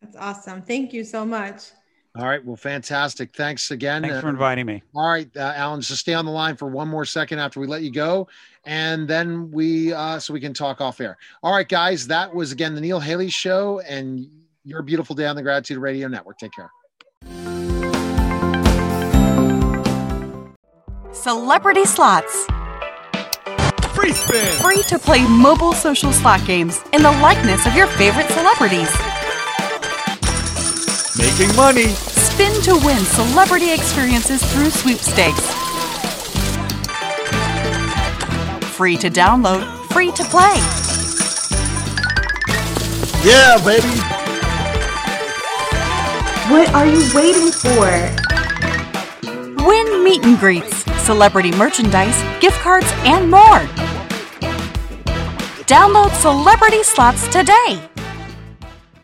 That's awesome. Thank you so much. All right. Well, fantastic. Thanks again. Thanks for inviting me. all right, uh, Allen, just stay on the line for one more second after we let you go. And then we, uh, so we can talk off air. All right, guys. That was again the Neil Haley Show and your beautiful day on the Gratitude Radio Network. Take care. Celebrity Slots. Free spin. Free to play mobile social slot games in the likeness of your favorite celebrities. Making money. Spin to win celebrity experiences through sweepstakes. Free to download, free to play. Yeah, baby. What are you waiting for? Win meet and greets, celebrity merchandise, gift cards, and more. Download Celebrity Slots today.